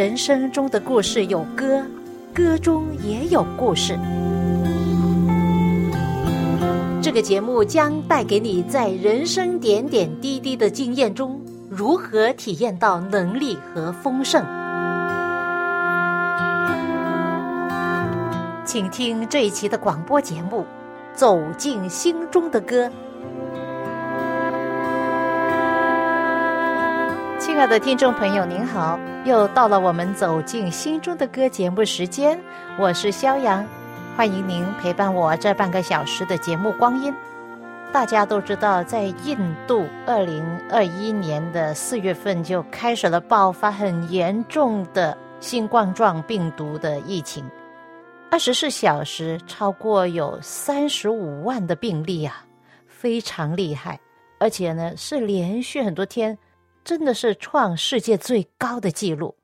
人生中的故事有歌，歌中也有故事。这个节目将带给你在人生点点滴滴的经验中，如何体验到能力和丰盛。请听这一期的广播节目《走进心中的歌》。亲爱的听众朋友，您好，又到了我们走进心中的歌节目时间，我是肖阳，欢迎您陪伴我这半个小时的节目光阴。大家都知道，在印度，二零二一年的四月份就开始了爆发很严重的新冠状病毒的疫情，二十四小时超过有三十五万的病例啊，非常厉害，而且呢是连续很多天。真的是创世界最高的纪录。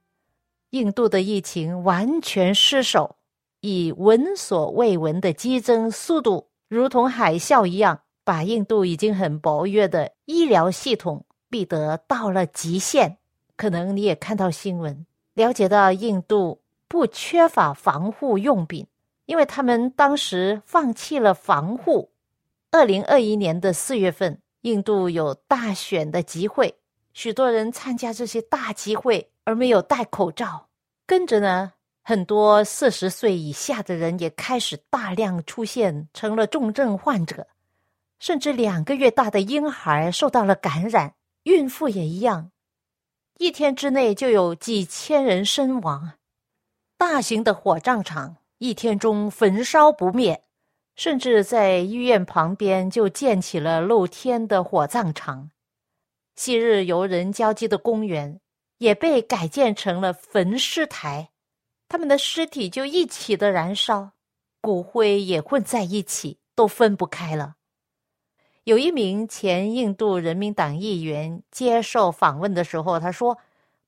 印度的疫情完全失守，以闻所未闻的激增速度，如同海啸一样，把印度已经很薄弱的医疗系统逼得到了极限。可能你也看到新闻，了解到印度不缺乏防护用品，因为他们当时放弃了防护。二零二一年的四月份，印度有大选的集会。许多人参加这些大集会而没有戴口罩，跟着呢，很多四十岁以下的人也开始大量出现，成了重症患者，甚至两个月大的婴孩受到了感染，孕妇也一样，一天之内就有几千人身亡。大型的火葬场一天中焚烧不灭，甚至在医院旁边就建起了露天的火葬场。昔日游人交际的公园也被改建成了焚尸台，他们的尸体就一起的燃烧，骨灰也混在一起，都分不开了。有一名前印度人民党议员接受访问的时候，他说：“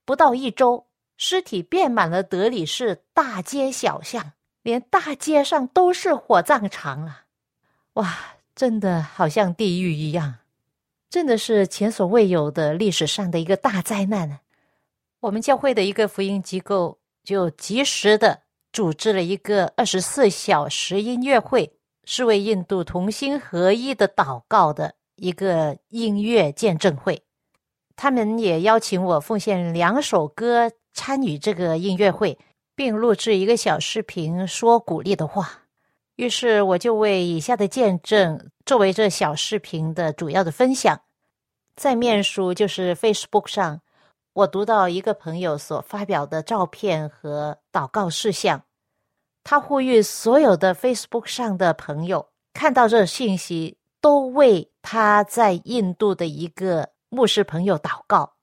不到一周，尸体遍满了德里市大街小巷，连大街上都是火葬场啊！哇，真的好像地狱一样。”真的是前所未有的历史上的一个大灾难呢。我们教会的一个福音机构就及时的组织了一个二十四小时音乐会，是为印度同心合一的祷告的一个音乐见证会。他们也邀请我奉献两首歌参与这个音乐会，并录制一个小视频说鼓励的话。于是我就为以下的见证作为这小视频的主要的分享，在面书就是 Facebook 上，我读到一个朋友所发表的照片和祷告事项，他呼吁所有的 Facebook 上的朋友看到这信息，都为他在印度的一个牧师朋友祷告。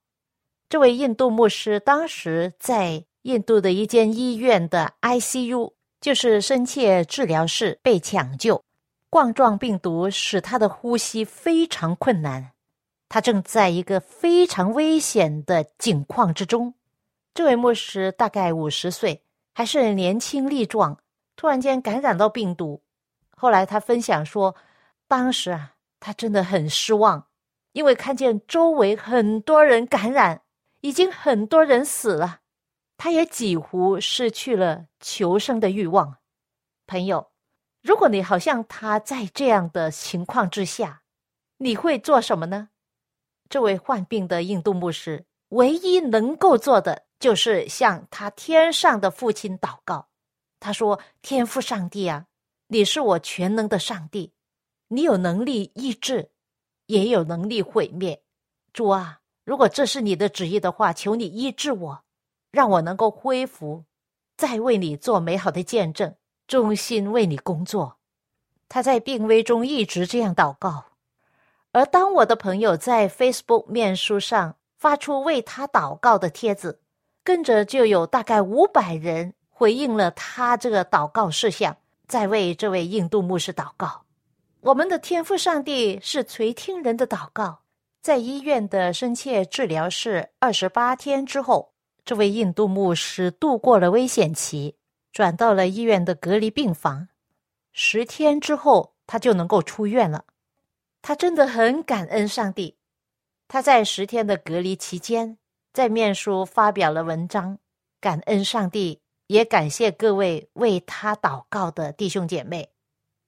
这位印度牧师当时在印度的一间医院的 ICU。就是深切治疗室被抢救，冠状病毒使他的呼吸非常困难，他正在一个非常危险的境况之中。这位牧师大概五十岁，还是年轻力壮，突然间感染到病毒。后来他分享说，当时啊，他真的很失望，因为看见周围很多人感染，已经很多人死了。他也几乎失去了求生的欲望。朋友，如果你好像他在这样的情况之下，你会做什么呢？这位患病的印度牧师唯一能够做的，就是向他天上的父亲祷告。他说：“天父上帝啊，你是我全能的上帝，你有能力医治，也有能力毁灭。主啊，如果这是你的旨意的话，求你医治我。”让我能够恢复，再为你做美好的见证，衷心为你工作。他在病危中一直这样祷告，而当我的朋友在 Facebook 面书上发出为他祷告的帖子，跟着就有大概五百人回应了他这个祷告事项，在为这位印度牧师祷告。我们的天父上帝是垂听人的祷告，在医院的深切治疗室二十八天之后。这位印度牧师度过了危险期，转到了医院的隔离病房。十天之后，他就能够出院了。他真的很感恩上帝。他在十天的隔离期间，在面书发表了文章，感恩上帝，也感谢各位为他祷告的弟兄姐妹。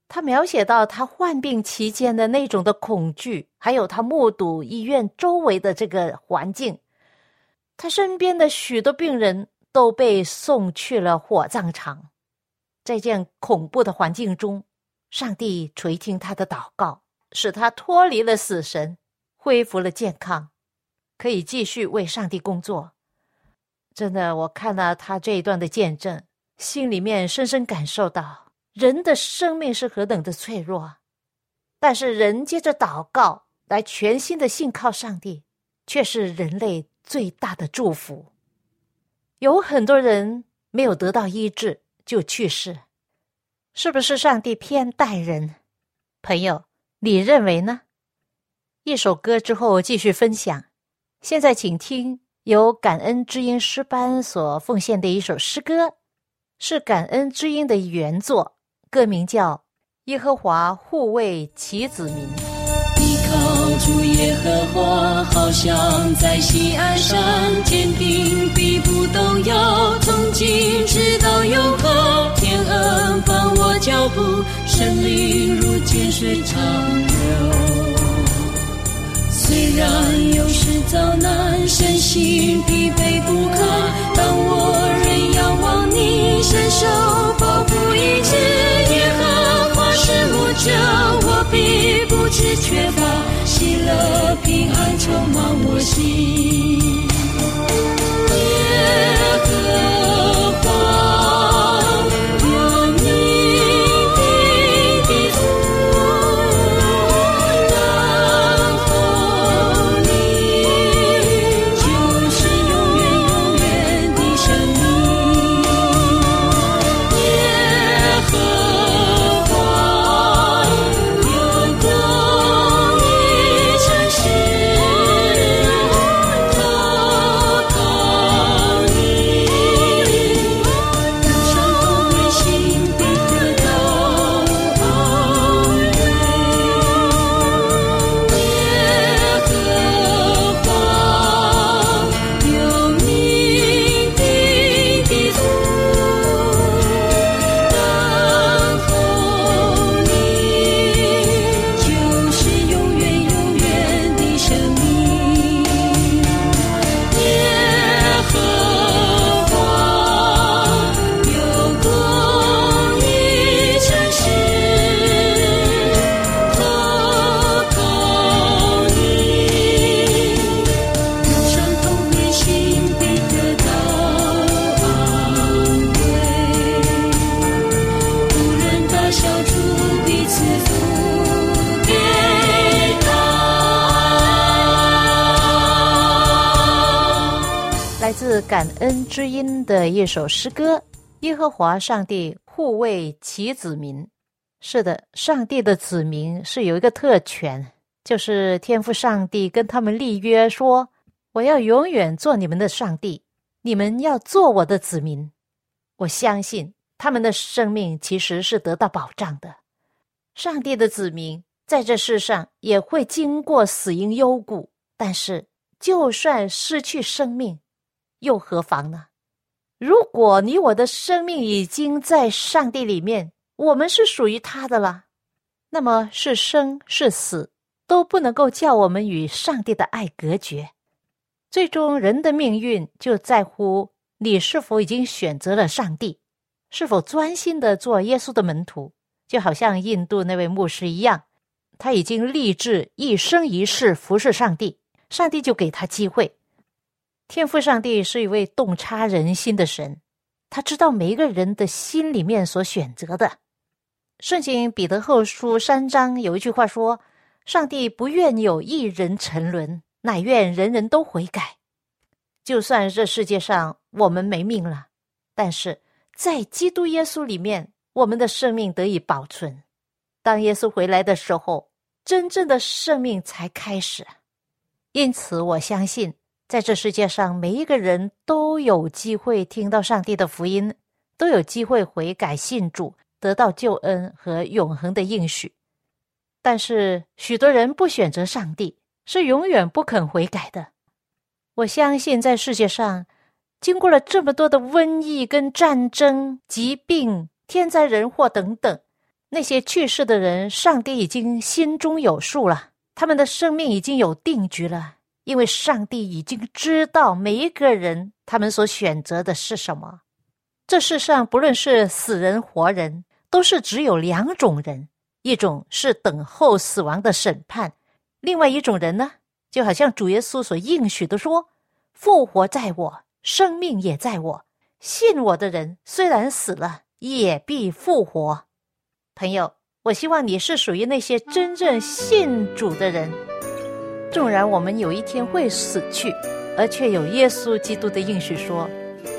他描写到他患病期间的那种的恐惧，还有他目睹医院周围的这个环境，他身边的许多病人都被送去了火葬场。在这样恐怖的环境中，上帝垂听他的祷告，使他脱离了死神，恢复了健康，可以继续为上帝工作。真的，我看了他这一段的见证，心里面深深感受到人的生命是何等的脆弱，但是人接着祷告来全新的信靠上帝，却是人类最大的祝福。有很多人没有得到医治。就去世，是不是上帝偏待人？朋友，你认为呢？一首歌之后继续分享。现在请听由感恩之音诗班所奉献的一首诗歌，是感恩之音的原作，歌名叫《耶和华护卫其子民》。依靠主耶和华，像在西安山，坚定必不动摇，从今直到永恒。天恩伴我脚步，生命如泉水长流。虽然有时遭难，身心疲惫不堪，但我仍仰望你，伸手保护一切。耶和华是我救，我必不知缺乏，喜乐平安充满我心。感恩之音的一首诗歌：耶和华上帝护卫其子民。是的，上帝的子民是有一个特权，就是天赋上帝跟他们立约说：“我要永远做你们的上帝，你们要做我的子民。”我相信他们的生命其实是得到保障的。上帝的子民在这世上也会经过死荫幽谷，但是就算失去生命，又何妨呢？如果你我的生命已经在上帝里面，我们是属于他的了，那么是生是死都不能够叫我们与上帝的爱隔绝。最终，人的命运就在乎你是否已经选择了上帝，是否专心的做耶稣的门徒。就好像印度那位牧师一样，他已经立志一生一世服侍上帝，上帝就给他机会。天赋上帝是一位洞察人心的神，他知道每一个人的心里面所选择的。圣经彼得后书三章有一句话说：“上帝不愿有一人沉沦，乃愿人人都悔改。”就算这世界上我们没命了，但是在基督耶稣里面，我们的生命得以保存。当耶稣回来的时候，真正的生命才开始。因此，我相信。在这世界上，每一个人都有机会听到上帝的福音，都有机会悔改信主，得到救恩和永恒的应许。但是，许多人不选择上帝，是永远不肯悔改的。我相信，在世界上经过了这么多的瘟疫、跟战争、疾病、天灾人祸等等，那些去世的人，上帝已经心中有数了，他们的生命已经有定局了，因为上帝已经知道每一个人他们所选择的是什么。这世上不论是死人活人，都是只有两种人：一种是等候死亡的审判，另外一种人呢，就好像主耶稣所应许的说：“复活在我。”生命也在我，信我的人虽然死了，也必复活。朋友，我希望你是属于那些真正信主的人。纵然我们有一天会死去，而却有耶稣基督的应许说：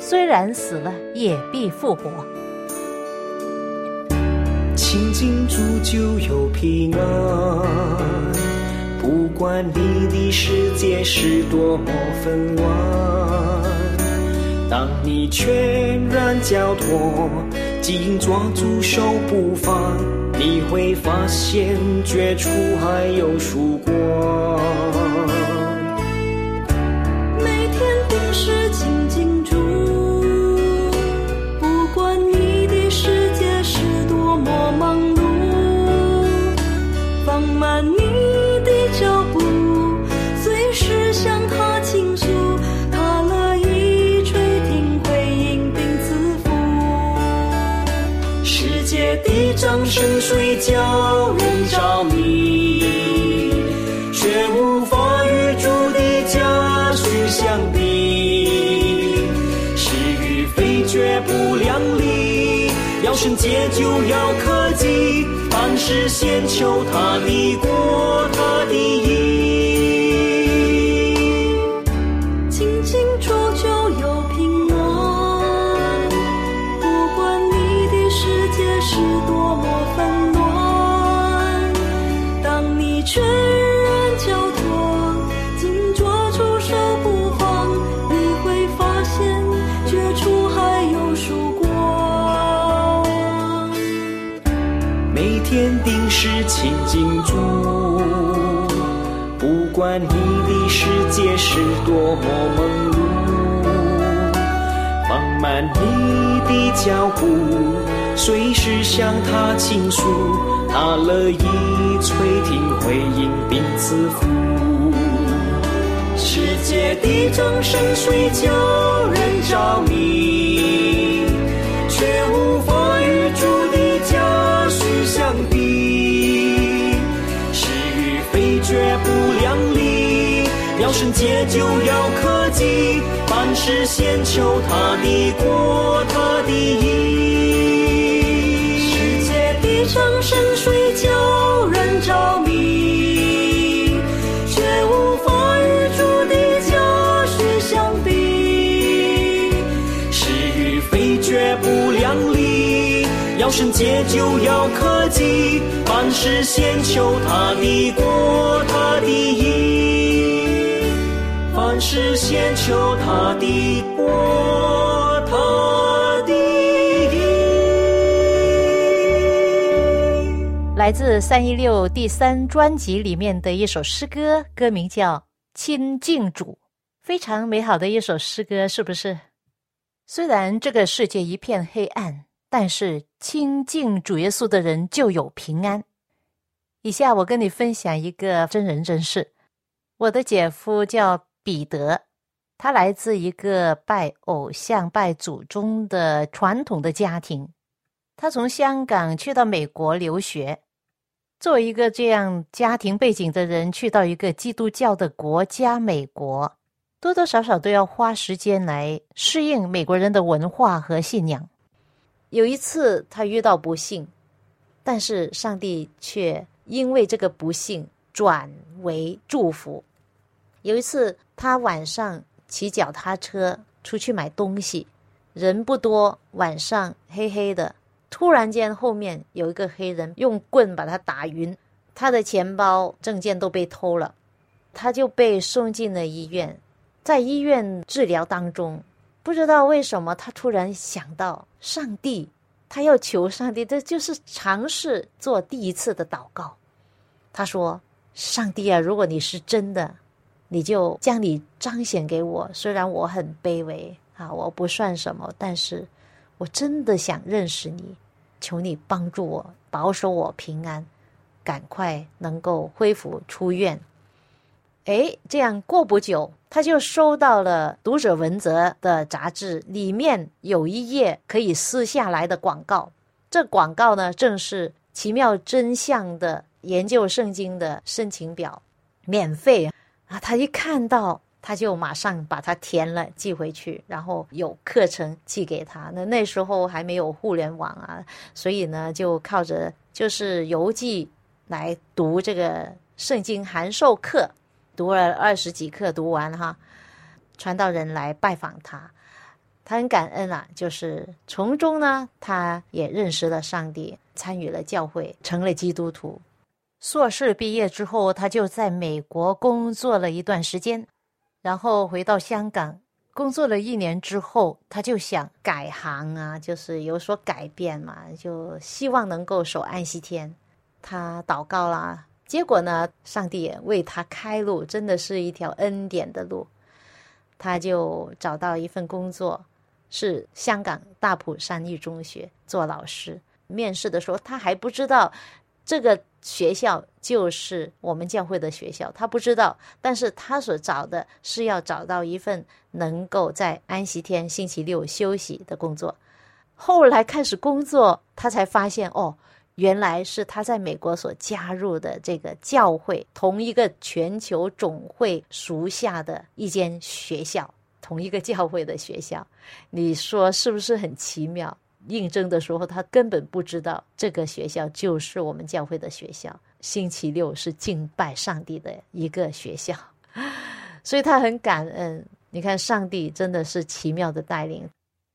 虽然死了，也必复活。亲近主就有平安，不管你的世界是多么纷乱。当你全然交托，紧抓住手不放，你会发现绝处还有曙光。水叫人着迷，却无法与主的家训相比。是与非绝不两立，要圣洁就要科技，凡事先求他的国，他的亲近主，不管你的世界是多么忙碌，放慢你的脚步，随时向他倾诉，他乐意垂听回应并赐福。世界的掌声虽叫人着迷，要圣洁就要科技，凡事先求他的国，他的义。世界的掌声水叫人着迷，却无法与主的家训相比。是与非绝不量力，要圣洁就要科技。凡事先求他的国，是先求他的国，他的义。来自三一六第三专辑里面的一首诗歌，歌名叫《亲近主》，非常美好的一首诗歌，是不是？虽然这个世界一片黑暗，但是亲近主耶稣的人就有平安。以下我跟你分享一个真人真事。我的姐夫叫彼得，他来自一个拜偶像、拜祖宗的传统的家庭。他从香港去到美国留学。作为一个这样家庭背景的人，去到一个基督教的国家美国，多多少少都要花时间来适应美国人的文化和信仰。有一次，他遇到不幸，但是上帝却。因为这个不幸转为祝福。有一次，他晚上骑脚踏车出去买东西，人不多，晚上黑黑的，突然间后面有一个黑人用棍把他打晕，他的钱包、证件都被偷了，他就被送进了医院。在医院治疗当中，不知道为什么他突然想到上帝。他要求上帝，这就是尝试做第一次的祷告。他说：“上帝啊，如果你是真的，你就将你彰显给我。虽然我很卑微啊，我不算什么，但是我真的想认识你，求你帮助我，保守我平安，赶快能够恢复出院。哎，这样过不久，他就收到了《读者文泽》的杂志，里面有一页可以撕下来的广告。这广告呢，正是奇妙真相的研究圣经的申请表，免费啊！他一看到，他就马上把它填了，寄回去，然后有课程寄给他。那那时候还没有互联网啊，所以呢，就靠着就是邮寄来读这个圣经函授课。读了二十几课，读完哈，传道人来拜访他，他很感恩啊，就是从中呢，他也认识了上帝，参与了教会，成了基督徒。硕士毕业之后，他就在美国工作了一段时间，然后回到香港工作了一年之后，他就想改行啊，就是有所改变嘛，就希望能够守安息天，他祷告啦。结果呢，上帝也为他开路，真的是一条恩典的路。他就找到一份工作，是香港大埔山艺中学做老师。面试的时候，他还不知道这个学校就是我们教会的学校，他不知道。但是他所找的是要找到一份能够在安息天、星期六休息的工作。后来开始工作，他才发现哦。原来是他在美国所加入的这个教会，同一个全球总会属下的一间学校，同一个教会的学校，你说是不是很奇妙？应征的时候，他根本不知道这个学校就是我们教会的学校，星期六是敬拜上帝的一个学校，所以他很感恩。你看，上帝真的是奇妙的带领，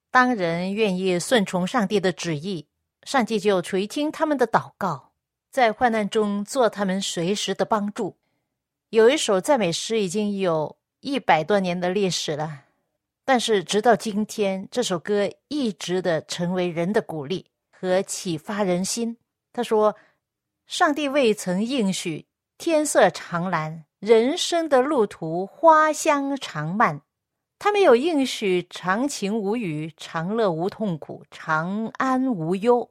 当人愿意顺从上帝的旨意。上帝就垂听他们的祷告，在患难中做他们随时的帮助。有一首赞美诗已经有一百多年的历史了，但是直到今天，这首歌一直的成为人的鼓励和启发人心。他说：“上帝未曾应许天色常蓝，人生的路途花香常漫。”他没有应许长情无语、长乐无痛苦、长安无忧，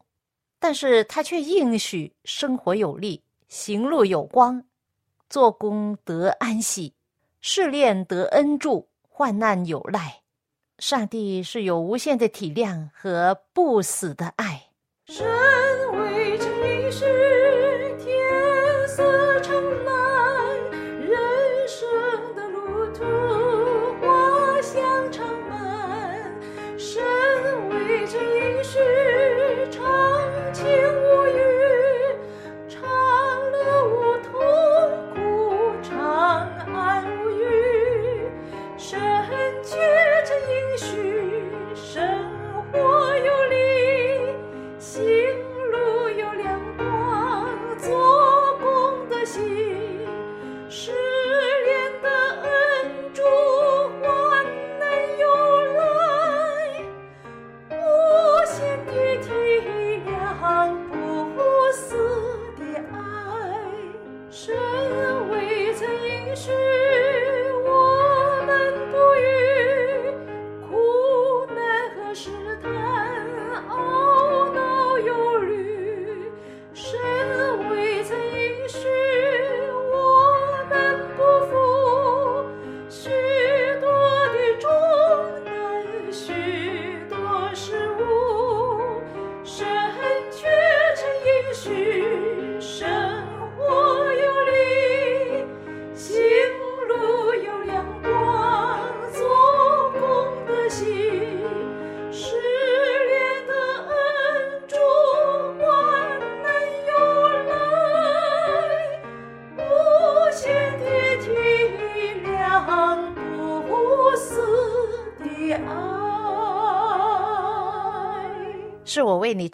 但是他却应许生活有力、行路有光、做工得安息、试炼得恩助、患难有赖。上帝是有无限的体谅和不死的爱。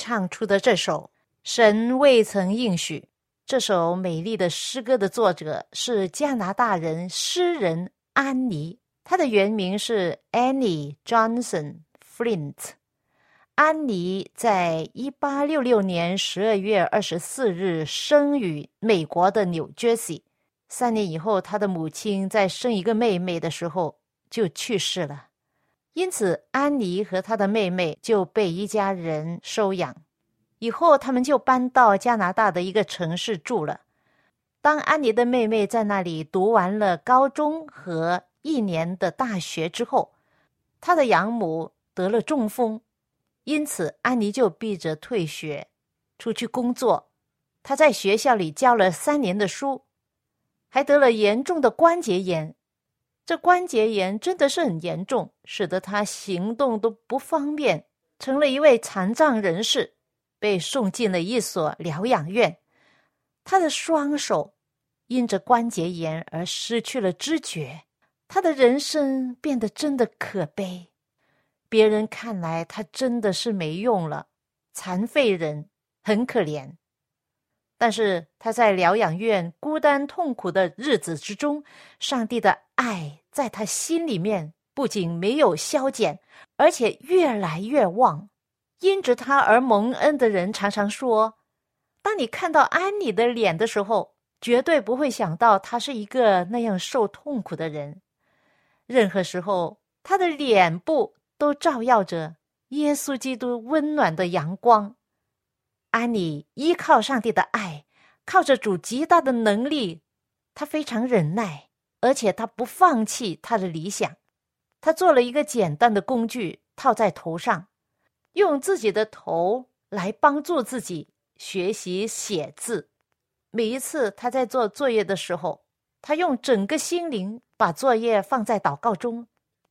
唱出的这首《神未曾应许》。这首美丽的诗歌的作者是加拿大人诗人安妮，她的原名是 Annie Johnson Flint。安妮在一八六六年十二月二十四日生于美国的纽约西。三年以后，她的母亲在生一个妹妹的时候就去世了。因此，安妮和她的妹妹就被一家人收养。以后，他们就搬到加拿大的一个城市住了。当安妮的妹妹在那里读完了高中和一年的大学之后，她的养母得了中风，因此安妮就逼着退学，出去工作。她在学校里教了三年的书，还得了严重的关节炎。这关节炎真的是很严重，使得他行动都不方便，成了一位残障人士，被送进了一所疗养院。他的双手因着关节炎而失去了知觉，他的人生变得真的可悲。别人看来他真的是没用了，残废人，很可怜。但是他在疗养院孤单痛苦的日子之中，上帝的爱在他心里面不仅没有消减，而且越来越旺。因着他而蒙恩的人常常说：“当你看到安妮的脸的时候，绝对不会想到她是一个那样受痛苦的人。任何时候，他的脸部都照耀着耶稣基督温暖的阳光。”安妮依靠上帝的爱，靠着主极大的能力，她非常忍耐，而且她不放弃她的理想。她做了一个简单的工具，套在头上，用自己的头来帮助自己学习写字。每一次他在做作业的时候，他用整个心灵把作业放在祷告中。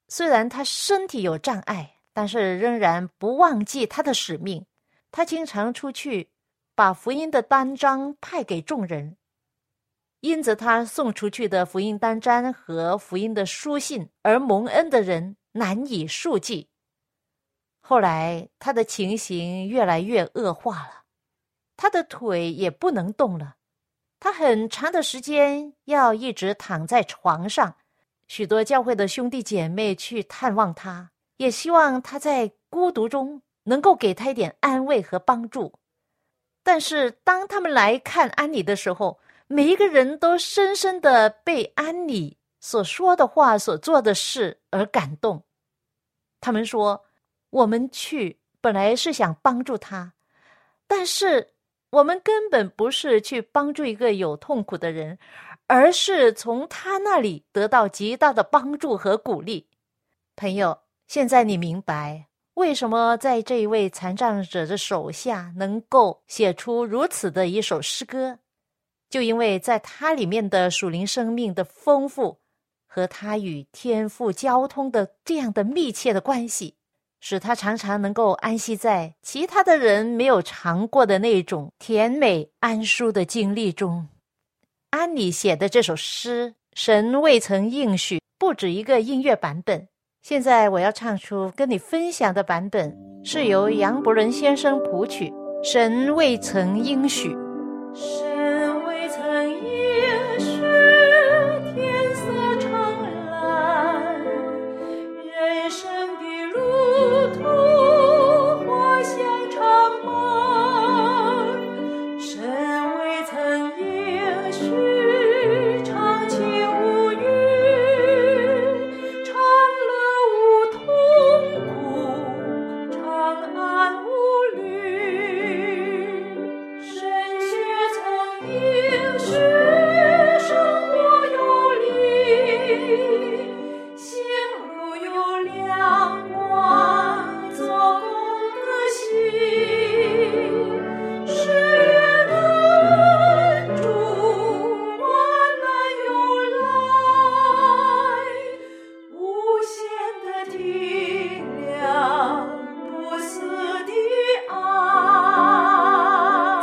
虽然他身体有障碍，但是仍然不忘记他的使命。他经常出去，把福音的单张派给众人，因着他送出去的福音单张和福音的书信而蒙恩的人难以数计。后来他的情形越来越恶化了，他的腿也不能动了，他很长的时间要一直躺在床上。许多教会的兄弟姐妹去探望他，也希望他在孤独中。能够给他一点安慰和帮助，但是当他们来看安妮的时候，每一个人都深深的被安妮所说的话、所做的事而感动。他们说：“我们去本来是想帮助他，但是我们根本不是去帮助一个有痛苦的人，而是从他那里得到极大的帮助和鼓励。”朋友，现在你明白。为什么在这一位残障者的手下能够写出如此的一首诗歌？就因为在他里面的属灵生命的丰富，和他与天父交通的这样的密切的关系，使他常常能够安息在其他的人没有尝过的那种甜美安舒的经历中。安妮写的这首诗，神未曾应许不止一个音乐版本。现在我要唱出跟你分享的版本，是由杨伯伦先生谱曲，《神未曾应许》。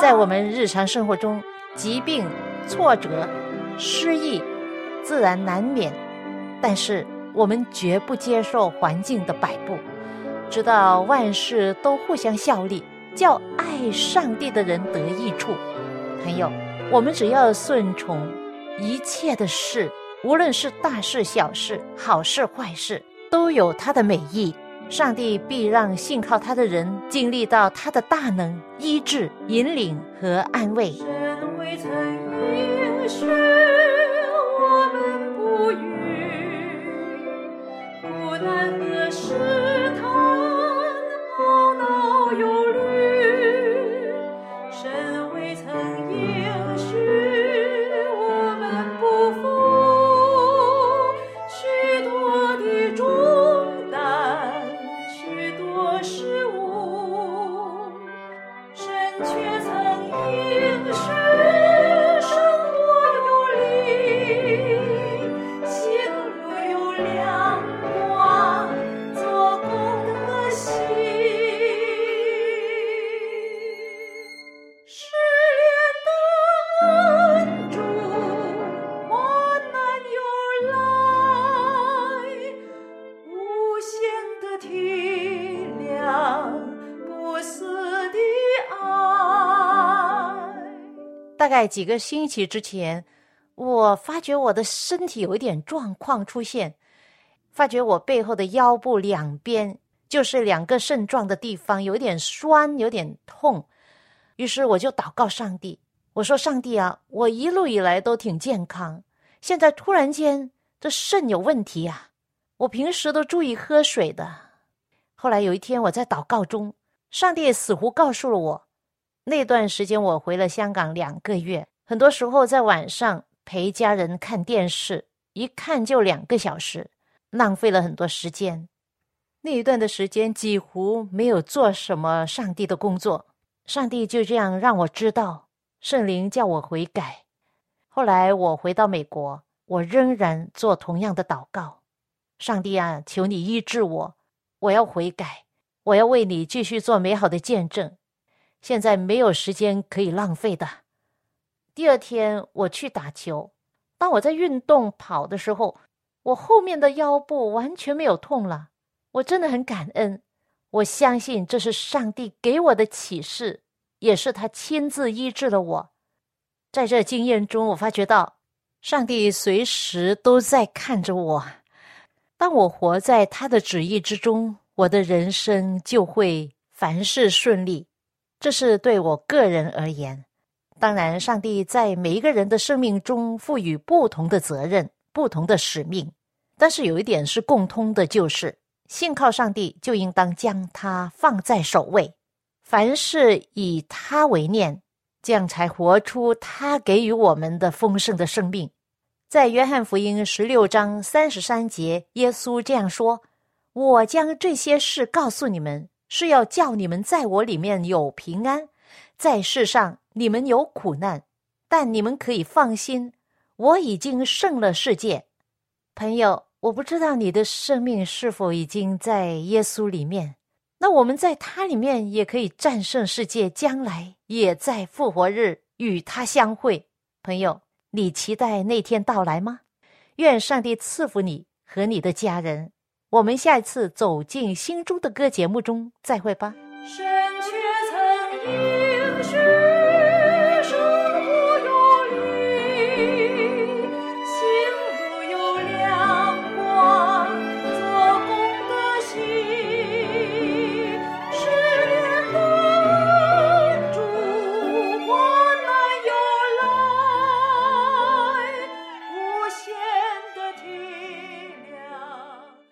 在我们日常生活中，疾病、挫折、失意，自然难免，但是我们绝不接受环境的摆布，直到万事都互相效力，叫爱上帝的人得益处。朋友，我们只要顺从一切的事，无论是大事小事、好事坏事，都有他的美意。上帝必让信靠他的人经历到他的大能、医治、引领和安慰。概几个星期之前，我发觉我的身体有一点状况出现，发觉我背后的腰部两边，就是两个肾状的地方，有点酸，有点痛。于是我就祷告上帝，我说：“上帝啊，我一路以来都挺健康，现在突然间这肾有问题呀！我平时都注意喝水的。后来有一天我在祷告中，上帝似乎告诉了我。”那段时间我回了香港两个月，很多时候在晚上陪家人看电视，一看就两个小时，浪费了很多时间。那一段的时间几乎没有做什么上帝的工作，上帝就这样让我知道，圣灵叫我悔改。后来我回到美国，我仍然做同样的祷告：上帝啊，求你医治我，我要悔改，我要为你继续做美好的见证。现在没有时间可以浪费的。第二天我去打球，当我在运动跑的时候，我后面的腰部完全没有痛了。我真的很感恩，我相信这是上帝给我的启示，也是他亲自医治了我。在这经验中，我发觉到上帝随时都在看着我。当我活在他的旨意之中，我的人生就会凡事顺利。这是对我个人而言，当然，上帝在每一个人的生命中赋予不同的责任、不同的使命。但是有一点是共通的，就是信靠上帝就应当将他放在首位，凡事以他为念，这样才活出他给予我们的丰盛的生命。在约翰福音十六章三十三节，耶稣这样说：“我将这些事告诉你们。”是要叫你们在我里面有平安，在世上你们有苦难，但你们可以放心，我已经胜了世界。朋友，我不知道你的生命是否已经在耶稣里面，那我们在他里面也可以战胜世界，将来也在复活日与他相会。朋友，你期待那天到来吗？愿上帝赐福你和你的家人。我们下一次走进心中的歌节目中再会吧。